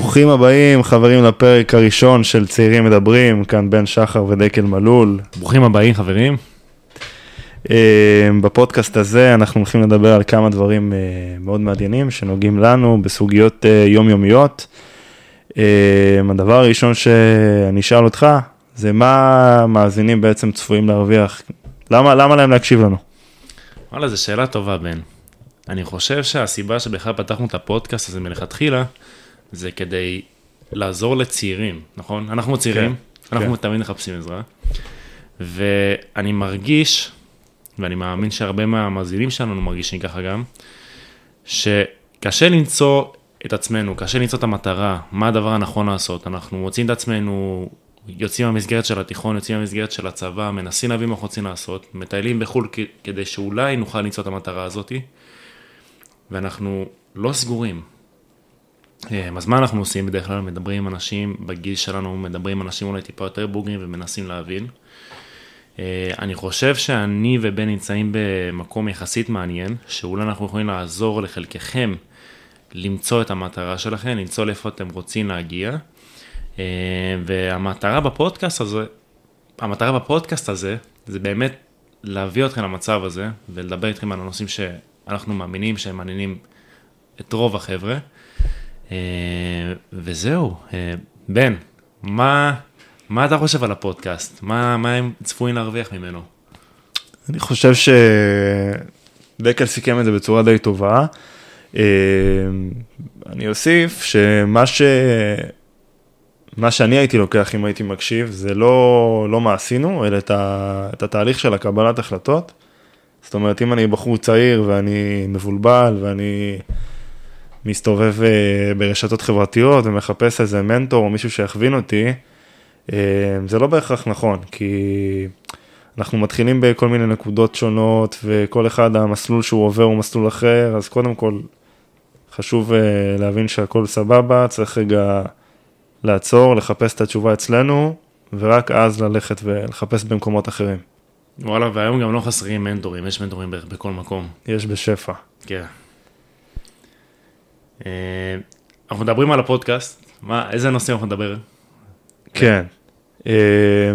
ברוכים הבאים, חברים, לפרק הראשון של צעירים מדברים, כאן בן שחר ודקל מלול. ברוכים הבאים, חברים. אה, בפודקאסט הזה אנחנו הולכים לדבר על כמה דברים אה, מאוד מעניינים שנוגעים לנו בסוגיות אה, יומיומיות. הדבר הראשון שאני אשאל אותך, זה מה מאזינים בעצם צפויים להרוויח, למה, למה להם להקשיב לנו? וואלה, זו שאלה טובה, בן. אני חושב שהסיבה שבכלל פתחנו את הפודקאסט הזה מלכתחילה, זה כדי לעזור לצעירים, נכון? אנחנו צעירים, כן, אנחנו כן. תמיד מחפשים עזרה, ואני מרגיש, ואני מאמין שהרבה מהמאזינים שלנו מרגישים ככה גם, שקשה למצוא את עצמנו, קשה למצוא את המטרה, מה הדבר הנכון לעשות. אנחנו מוצאים את עצמנו, יוצאים מהמסגרת של התיכון, יוצאים מהמסגרת של הצבא, מנסים להבין מה אנחנו רוצים לעשות, מטיילים בחו"ל כדי שאולי נוכל למצוא את המטרה הזאתי, ואנחנו לא סגורים. אה, אז מה אנחנו עושים? בדרך כלל מדברים עם אנשים בגיל שלנו, מדברים עם אנשים אולי טיפה יותר בוגרים ומנסים להבין. אה, אני חושב שאני ובן נמצאים במקום יחסית מעניין, שאולי אנחנו יכולים לעזור לחלקכם למצוא את המטרה שלכם, למצוא לאיפה אתם רוצים להגיע. אה, והמטרה בפודקאסט הזה, המטרה בפודקאסט הזה, זה באמת להביא אתכם למצב הזה, ולדבר איתכם על הנושאים שאנחנו מאמינים שהם מעניינים את רוב החבר'ה. אה, וזהו, אה, בן, מה, מה אתה חושב על הפודקאסט? מה, מה הם צפויים להרוויח ממנו? אני חושב שדקל סיכם את זה בצורה די טובה. אה, אני אוסיף שמה ש... מה שאני הייתי לוקח אם הייתי מקשיב זה לא, לא מה עשינו, אלא את, ה, את התהליך של הקבלת החלטות. זאת אומרת, אם אני בחור צעיר ואני מבולבל ואני מסתובב אה, ברשתות חברתיות ומחפש איזה מנטור או מישהו שיכווין אותי, אה, זה לא בהכרח נכון, כי אנחנו מתחילים בכל מיני נקודות שונות וכל אחד המסלול שהוא עובר הוא מסלול אחר, אז קודם כל חשוב אה, להבין שהכל סבבה, צריך רגע לעצור, לחפש את התשובה אצלנו, ורק אז ללכת ולחפש במקומות אחרים. וואלה, והיום גם לא חסרים מנטורים, יש מנטורים בכל מקום. יש בשפע. כן. אה, אנחנו מדברים על הפודקאסט, מה, איזה נושאים אנחנו נדבר? כן, אה,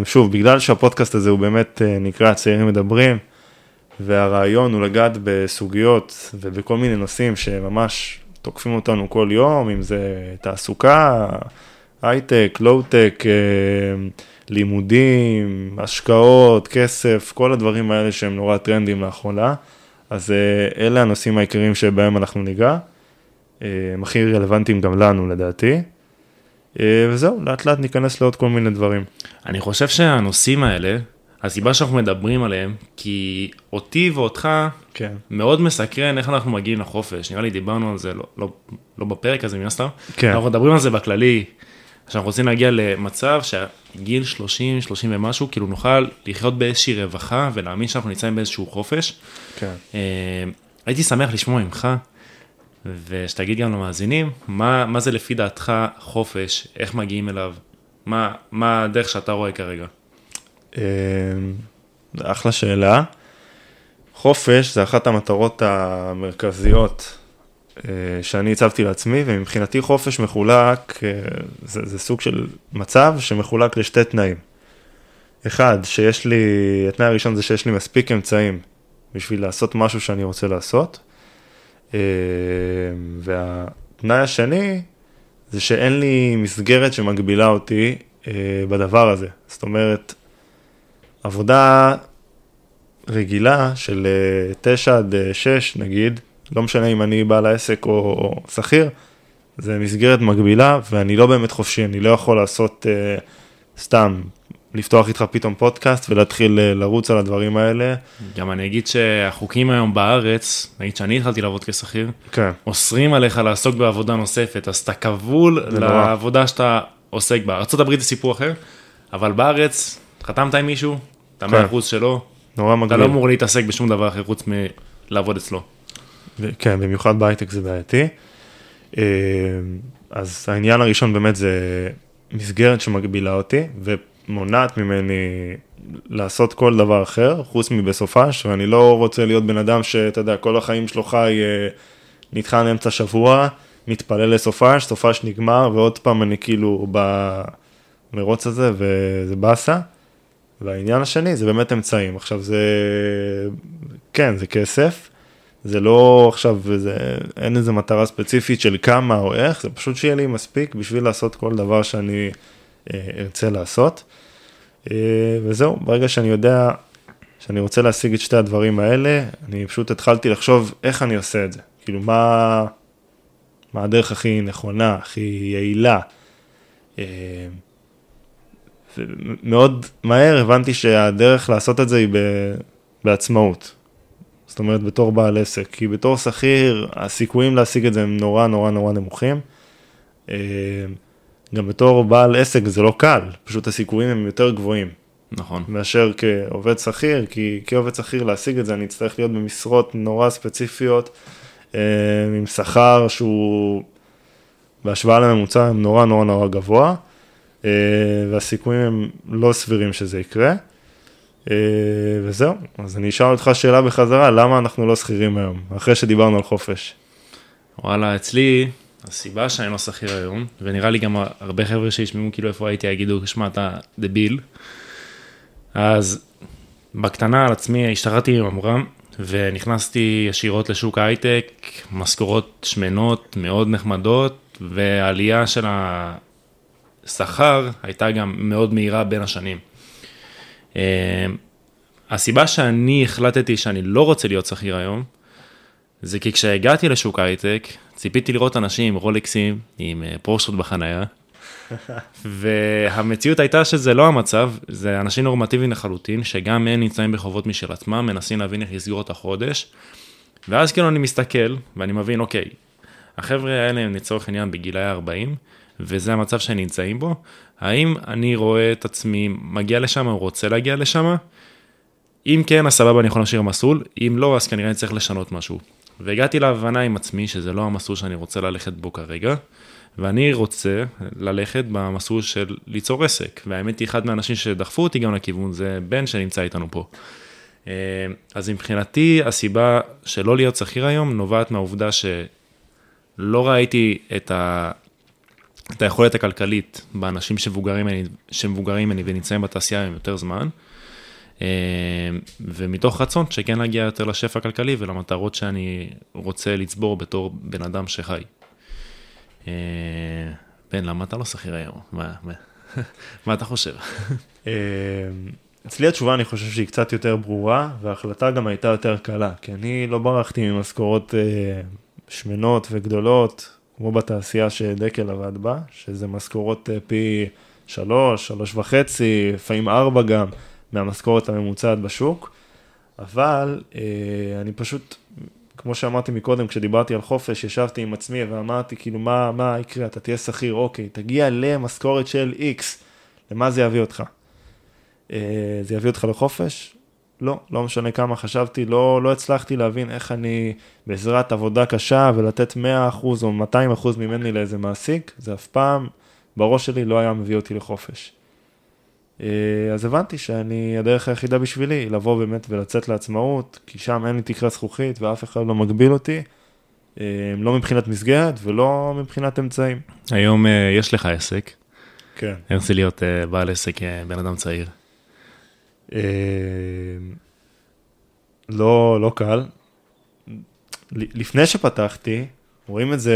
שוב, בגלל שהפודקאסט הזה הוא באמת אה, נקרא צעירים מדברים, והרעיון הוא לגעת בסוגיות ובכל מיני נושאים שממש תוקפים אותנו כל יום, אם זה תעסוקה, הייטק, לואו-טק, לימודים, השקעות, כסף, כל הדברים האלה שהם נורא טרנדיים לאחרונה. אז אלה הנושאים העיקריים שבהם אנחנו ניגע. הם הכי רלוונטיים גם לנו לדעתי. אה, וזהו, לאט לאט ניכנס לעוד כל מיני דברים. אני חושב שהנושאים האלה, הסיבה שאנחנו מדברים עליהם, כי אותי ואותך כן. מאוד מסקרן איך אנחנו מגיעים לחופש. נראה לי דיברנו על זה לא, לא, לא בפרק הזה מן הסתם, כן. אנחנו מדברים על זה בכללי, שאנחנו רוצים להגיע למצב שהגיל 30, 30 ומשהו, כאילו נוכל לחיות באיזושהי רווחה ולהאמין שאנחנו נמצאים באיזשהו חופש. כן. אה, הייתי שמח לשמוע ממך ושתגיד גם למאזינים, מה, מה זה לפי דעתך חופש, איך מגיעים אליו, מה, מה הדרך שאתה רואה כרגע? אמ, אחלה שאלה. חופש זה אחת המטרות המרכזיות אה, שאני הצבתי לעצמי, ומבחינתי חופש מחולק, אה, זה, זה סוג של מצב שמחולק לשתי תנאים. אחד, שיש לי, התנאי הראשון זה שיש לי מספיק אמצעים בשביל לעשות משהו שאני רוצה לעשות. אה, והתנאי השני זה שאין לי מסגרת שמגבילה אותי אה, בדבר הזה. זאת אומרת, עבודה רגילה של 9 אה, עד 6 נגיד, לא משנה אם אני בעל העסק או שכיר, זה מסגרת מגבילה ואני לא באמת חופשי, אני לא יכול לעשות סתם לפתוח איתך פתאום פודקאסט ולהתחיל אה, לרוץ על הדברים האלה. גם אני אגיד שהחוקים היום בארץ, נגיד שאני התחלתי לעבוד כשכיר, כן. אוסרים עליך לעסוק בעבודה נוספת, אז אתה כבול לעבודה שאתה עוסק בה. ארה"ב זה סיפור אחר, אבל בארץ, חתמת עם מישהו, אתה כן. אחוז שלו, נורא מגביל. אתה לא אמור להתעסק בשום דבר אחר חוץ מלעבוד אצלו. כן, במיוחד בהייטק זה בעייתי. אה, אז העניין הראשון באמת זה מסגרת שמגבילה אותי, מונעת ממני לעשות כל דבר אחר, חוץ מבסופש, ואני לא רוצה להיות בן אדם שאתה יודע, כל החיים שלו חי אה, נטחן אמצע שבוע, מתפלל לסופש, סופש נגמר, ועוד פעם אני כאילו במרוץ הזה, וזה באסה. והעניין השני זה באמת אמצעים. עכשיו זה, כן, זה כסף, זה לא עכשיו, זה, אין איזה מטרה ספציפית של כמה או איך, זה פשוט שיהיה לי מספיק בשביל לעשות כל דבר שאני ארצה לעשות. אה, וזהו, ברגע שאני יודע שאני רוצה להשיג את שתי הדברים האלה, אני פשוט התחלתי לחשוב איך אני עושה את זה. כאילו, מה, מה הדרך הכי נכונה, הכי יעילה. אה, ומאוד מהר הבנתי שהדרך לעשות את זה היא בעצמאות. זאת אומרת, בתור בעל עסק. כי בתור שכיר, הסיכויים להשיג את זה הם נורא נורא נורא נמוכים. גם בתור בעל עסק זה לא קל, פשוט הסיכויים הם יותר גבוהים. נכון. מאשר כעובד שכיר, כי כעובד שכיר להשיג את זה, אני אצטרך להיות במשרות נורא ספציפיות, אה, עם שכר שהוא בהשוואה לממוצע הם נורא נורא נורא גבוה, אה, והסיכויים הם לא סבירים שזה יקרה. אה, וזהו, אז אני אשאל אותך שאלה בחזרה, למה אנחנו לא שכירים היום, אחרי שדיברנו על חופש? וואלה, אצלי, הסיבה שאני לא שכיר היום, ונראה לי גם הרבה חבר'ה שישמעו כאילו איפה הייתי יגידו, שמע, אתה דביל. אז בקטנה על עצמי השתחררתי עם עמרם, ונכנסתי ישירות לשוק ההייטק, משכורות שמנות, מאוד נחמדות, והעלייה של השכר הייתה גם מאוד מהירה בין השנים. אה, הסיבה שאני החלטתי שאני לא רוצה להיות שכיר היום, זה כי כשהגעתי לשוק ההייטק, ציפיתי לראות אנשים עם רולקסים, עם אה, פורשות בחנייה, והמציאות הייתה שזה לא המצב, זה אנשים נורמטיביים לחלוטין, שגם הם נמצאים בחובות משל עצמם, מנסים להבין איך לסגור את החודש, ואז כאילו אני מסתכל, ואני מבין, אוקיי, החבר'ה האלה הם לצורך העניין בגילאי 40, וזה המצב שהם נמצאים בו, האם אני רואה את עצמי מגיע לשם או רוצה להגיע לשם? אם כן, אז סבבה, אני יכול להשאיר מסלול, אם לא, אז כנראה אני צריך לשנות משהו. והגעתי להבנה עם עצמי שזה לא המסלול שאני רוצה ללכת בו כרגע, ואני רוצה ללכת במסלול של ליצור עסק. והאמת היא, אחד מהאנשים שדחפו אותי גם לכיוון זה בן שנמצא איתנו פה. אה, אז מבחינתי, הסיבה שלא להיות שכיר היום נובעת מהעובדה שלא ראיתי את, ה... את היכולת הכלכלית באנשים שמבוגרים ממני, ונמצאים בתעשייה עם יותר זמן. אה, ומתוך רצון שכן להגיע יותר לשפע הכלכלי ולמטרות שאני רוצה לצבור בתור בן אדם שחי. אה, בן, למה אתה לא שכיר היום? מה, מה, מה אתה חושב? אה, אצלי התשובה אני חושב שהיא קצת יותר ברורה, וההחלטה גם הייתה יותר קלה, כי אני לא ברחתי ממשכורות שמנות וגדולות, כמו בתעשייה שדקל עבד בה, שזה משכורות פי שלוש, שלוש וחצי, לפעמים ארבע גם, מהמשכורת הממוצעת בשוק, אבל אה, אני פשוט כמו שאמרתי מקודם, כשדיברתי על חופש, ישבתי עם עצמי ואמרתי, כאילו, מה, מה יקרה? אתה תהיה שכיר, אוקיי, תגיע למשכורת של X, למה זה יביא אותך? אה, זה יביא אותך לחופש? לא, לא משנה כמה חשבתי, לא, לא הצלחתי להבין איך אני בעזרת עבודה קשה ולתת 100% או 200% ממני לאיזה מעסיק, זה אף פעם בראש שלי לא היה מביא אותי לחופש. אה, אז הבנתי שאני, הדרך היחידה בשבילי, לבוא באמת ולצאת לעצמאות, כי שם אין לי תקרה זכוכית ואף אחד לא מגביל אותי, אה, לא מבחינת מסגרת ולא מבחינת אמצעים. היום אה, יש לך עסק. כן. איך זה להיות בעל עסק בן אדם צעיר? לא, לא קל. לפני שפתחתי, רואים את זה,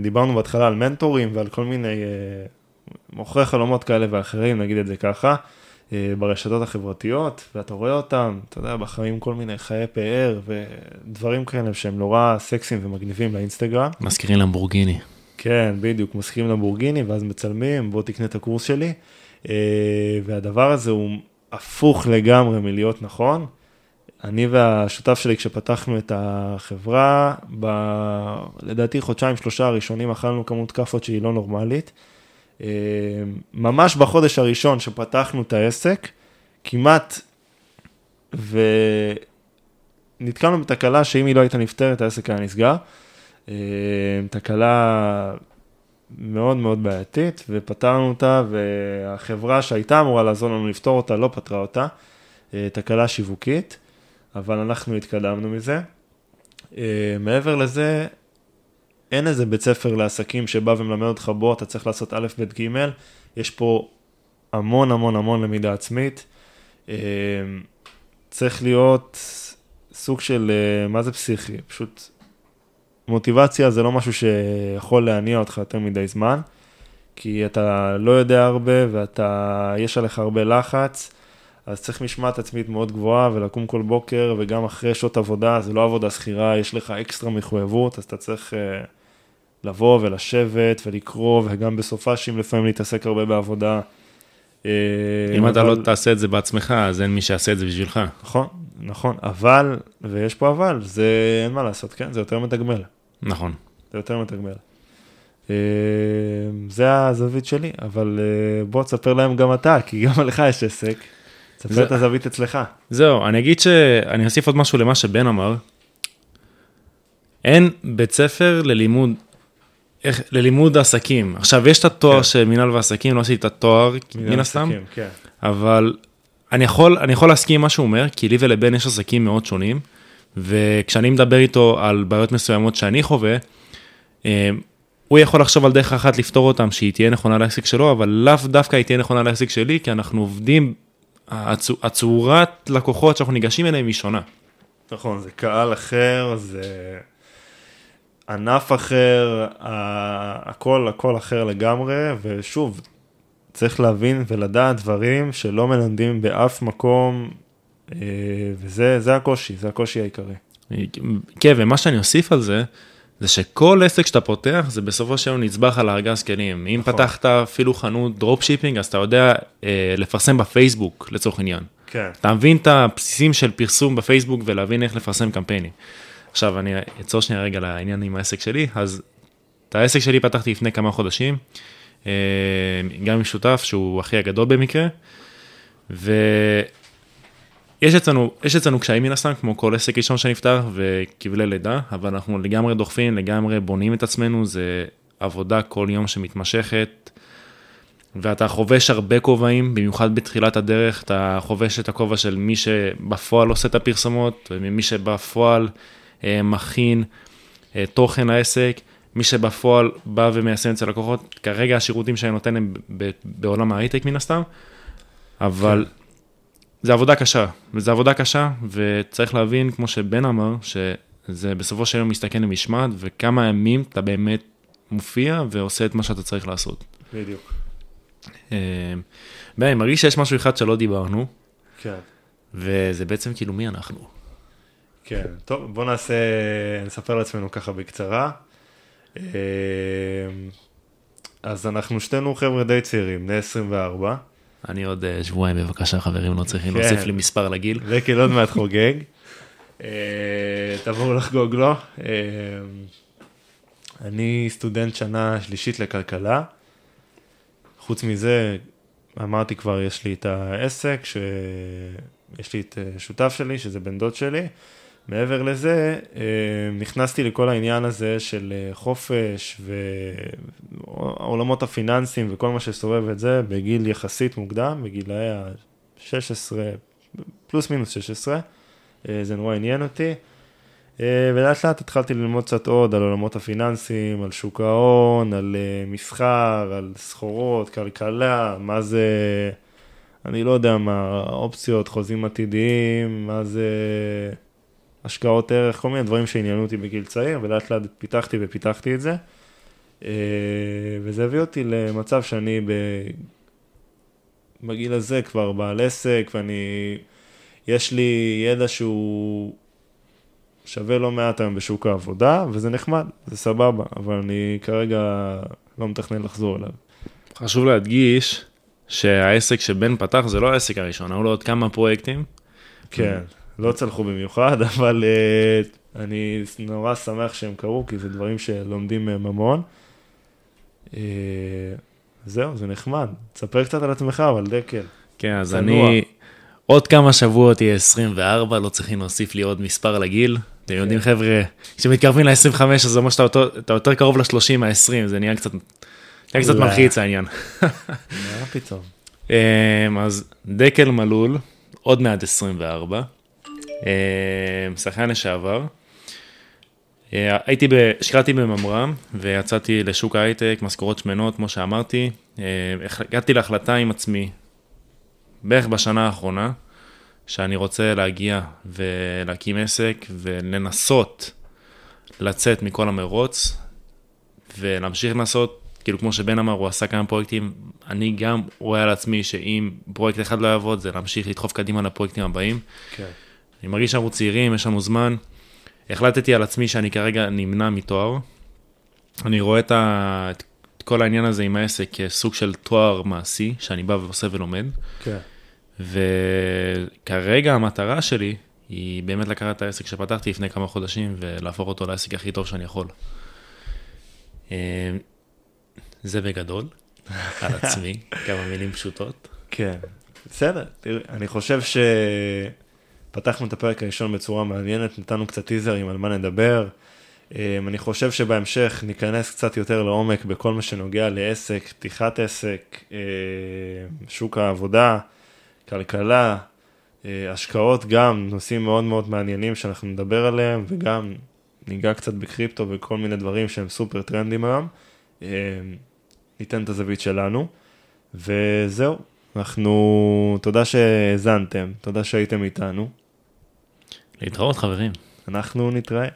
דיברנו בהתחלה על מנטורים ועל כל מיני מוכרי חלומות כאלה ואחרים, נגיד את זה ככה, אה, ברשתות החברתיות, ואתה רואה אותם, אתה יודע, בחיים כל מיני חיי פאר ודברים כאלה שהם נורא סקסיים ומגניבים לאינסטגרם. מזכירים למבורגיני. כן, בדיוק, מזכירים למבורגיני, ואז מצלמים, בוא תקנה את הקורס שלי. אה, והדבר הזה הוא הפוך לגמרי מלהיות נכון. אני והשותף שלי, כשפתחנו את החברה, ב... לדעתי חודשיים, שלושה הראשונים אכלנו כמות כאפות שהיא לא נורמלית. אה, ממש בחודש הראשון שפתחנו את העסק, כמעט, ונתקלנו בתקלה שאם היא לא הייתה נפתרת, העסק היה נסגר. אה, תקלה מאוד מאוד בעייתית, ופתרנו אותה, והחברה שהייתה אמורה לעזור לנו לפתור אותה, לא פתרה אותה. אה, תקלה שיווקית, אבל אנחנו התקדמנו מזה. מעבר לזה, אין איזה בית ספר לעסקים שבא ומלמד אותך בוא, אתה צריך לעשות א', ב', ג', יש פה המון המון המון למידה עצמית. אה, צריך להיות סוג של, אה, מה זה פסיכי? פשוט מוטיבציה זה לא משהו שיכול להניע אותך יותר מדי זמן, כי אתה לא יודע הרבה ואתה, יש עליך הרבה לחץ, אז צריך משמעת עצמית מאוד גבוהה ולקום כל בוקר וגם אחרי שעות עבודה, זה לא עבודה שכירה, יש לך אקסטרה מחויבות, אז אתה צריך uh, לבוא ולשבת ולקרוא וגם בסופאשים לפעמים להתעסק הרבה בעבודה. אה, אם אבל... אתה לא תעשה את זה בעצמך, אז אין מי שיעשה את זה בשבילך. נכון, נכון, אבל, ויש פה אבל, זה אין מה לעשות, כן? זה יותר מתגמל. נכון. זה יותר מתגמל. אה, זה הזווית שלי, אבל אה, בוא תספר להם גם אתה, כי גם לך יש עסק. תספר זה... את הזווית אצלך. זהו, אני אגיד שאני אוסיף עוד משהו למה שבן אמר. אין בית ספר ללימוד, איך, ללימוד עסקים. עכשיו, יש את התואר כן. של מינהל ועסקים, לא עשיתי את התואר, מן הסתם, כן. אבל אני יכול, אני יכול להסכים עם מה שהוא אומר, כי לי ולבן יש עסקים מאוד שונים. וכשאני מדבר איתו על בעיות מסוימות שאני חווה, אה, הוא יכול לחשוב על דרך אחת לפתור אותם שהיא תהיה נכונה לעסק שלו, אבל לאו דווקא היא תהיה נכונה לעסק שלי, כי אנחנו עובדים, הצורת לקוחות שאנחנו ניגשים אליהם היא שונה. נכון, זה קהל אחר, זה ענף אחר, הכל הכל אחר לגמרי, ושוב, צריך להבין ולדעת דברים שלא מלמדים באף מקום אה, וזה הקושי, זה הקושי העיקרי. כן, ומה שאני אוסיף על זה, זה שכל עסק שאתה פותח, זה בסופו של יום נצבר על הארגז כלים. אה נכון. פתחת אפילו חנות drop shipping, אז אתה יודע אה, לפרסם בפייסבוק, לצורך עניין. כן. אתה מבין את הבסיסים של פרסום בפייסבוק ולהבין איך לפרסם קמפיינים. עכשיו, אני אעצור שנייה רגע לעניין עם העסק שלי, אז את העסק שלי פתחתי לפני כמה חודשים, אה, גם עם שותף שהוא הכי הגדול במקרה, ו... יש אצלנו, אצלנו קשיים מן הסתם, כמו כל עסק ראשון שנפתח וכבלי לידה, אבל אנחנו לגמרי דוחפים, לגמרי בונים את עצמנו, זה עבודה כל יום שמתמשכת, ואתה חובש הרבה כובעים, במיוחד בתחילת הדרך, אתה חובש את הכובע של מי שבפועל עושה את הפרסומות, ומי שבפועל מכין אה, תוכן לעסק, מי שבפועל בא ומיישם אצל לקוחות, כרגע השירותים שאני נותן הם בעולם ההייטק מן הסתם, אבל... כן. זה עבודה קשה, וזה עבודה קשה, וצריך להבין, כמו שבן אמר, שזה בסופו של יום מסתכן למשמעת, וכמה ימים אתה באמת מופיע ועושה את מה שאתה צריך לעשות. בדיוק. בן, אני מרגיש שיש משהו אחד שלא דיברנו, כן. וזה בעצם כאילו מי אנחנו. כן, טוב, בוא נעשה, נספר לעצמנו ככה בקצרה. אז אנחנו שתינו חבר'ה די צעירים, בני 24. אני עוד אה, שבועיים בבקשה חברים, לא צריכים כן. להוסיף לי מספר לגיל. וקל עוד מעט חוגג. אה, תבואו לחגוג לו. אה, אני סטודנט שנה שלישית לכלכלה. חוץ מזה, אמרתי כבר, יש לי את העסק, שיש לי את שותף שלי, שזה בן דוד שלי. מעבר לזה, אה, נכנסתי לכל העניין הזה של אה, חופש ועולמות הפיננסים וכל מה שסובב את זה בגיל יחסית מוקדם, בגילאי ה-16, פלוס מינוס 16, אה, זה נורא עניין אותי. ולאט לאט התחלתי ללמוד קצת עוד על עולמות הפיננסים, על שוק ההון, על מסחר, על סחורות, כלכלה, מה זה, אני לא יודע מה, אופציות, חוזים עתידיים, מה זה... השקעות ערך, כל מיני דברים שעניינו אותי בגיל צעיר, ולאט לאט פיתחתי ופיתחתי את זה. אה, וזה הביא אותי למצב שאני בגיל הזה כבר בעל עסק, ואני, יש לי ידע שהוא שווה לא מעט היום בשוק העבודה, וזה נחמד, זה סבבה, אבל אני כרגע לא מתכנן לחזור אליו. חשוב להדגיש שהעסק שבן פתח זה לא העסק הראשון, היו לו עוד כמה פרויקטים. כן. לא צלחו במיוחד, אבל uh, אני נורא שמח שהם קרו, כי זה דברים שלומדים מהם המון. Uh, זהו, זה נחמד. תספר קצת על עצמך, אבל דקל. כן, אז צנוע. אני... עוד כמה שבועות יהיה 24, לא צריכים להוסיף לי עוד מספר לגיל. אתם כן. יודעים, חבר'ה, כשמתקרבים ל-25, אז זה אומר שאתה יותר קרוב ל-30 מה-20, זה נהיה קצת, נהיה קצת מלחיץ העניין. מה פתאום? אז דקל מלול, עוד מעט 24. אה, שחקן לשעבר. אה, הייתי, השקעתי בממר"ם ויצאתי לשוק ההייטק, משכורות שמנות, כמו שאמרתי. אה, הגעתי להחלטה עם עצמי, בערך בשנה האחרונה, שאני רוצה להגיע ולהקים עסק ולנסות לצאת מכל המרוץ ולהמשיך לנסות, כאילו כמו שבן אמר, הוא עשה כמה פרויקטים, אני גם רואה על עצמי שאם פרויקט אחד לא יעבוד, זה להמשיך לדחוף קדימה לפרויקטים הבאים. כן. אני מרגיש שאנחנו צעירים, יש לנו זמן. החלטתי על עצמי שאני כרגע נמנע מתואר. אני רואה את, ה... את כל העניין הזה עם העסק כסוג של תואר מעשי, שאני בא ועושה ולומד. כן. וכרגע המטרה שלי היא באמת לקחת את העסק שפתחתי לפני כמה חודשים ולהפוך אותו לעסק הכי טוב שאני יכול. אה, זה בגדול, על עצמי, כמה מילים פשוטות. כן, בסדר, תראי, אני חושב שפתחנו את הפרק הראשון בצורה מעניינת, נתנו קצת טיזרים על מה נדבר. אה, אני חושב שבהמשך ניכנס קצת יותר לעומק בכל מה שנוגע לעסק, פתיחת עסק, אה, שוק העבודה, כלכלה, אה, השקעות גם, נושאים מאוד מאוד מעניינים שאנחנו נדבר עליהם, וגם ניגע קצת בקריפטו וכל מיני דברים שהם סופר טרנדים היום. ניתן את הזווית שלנו, וזהו, אנחנו, תודה שהאזנתם, תודה שהייתם איתנו, להתראות חברים. אנחנו נתראה.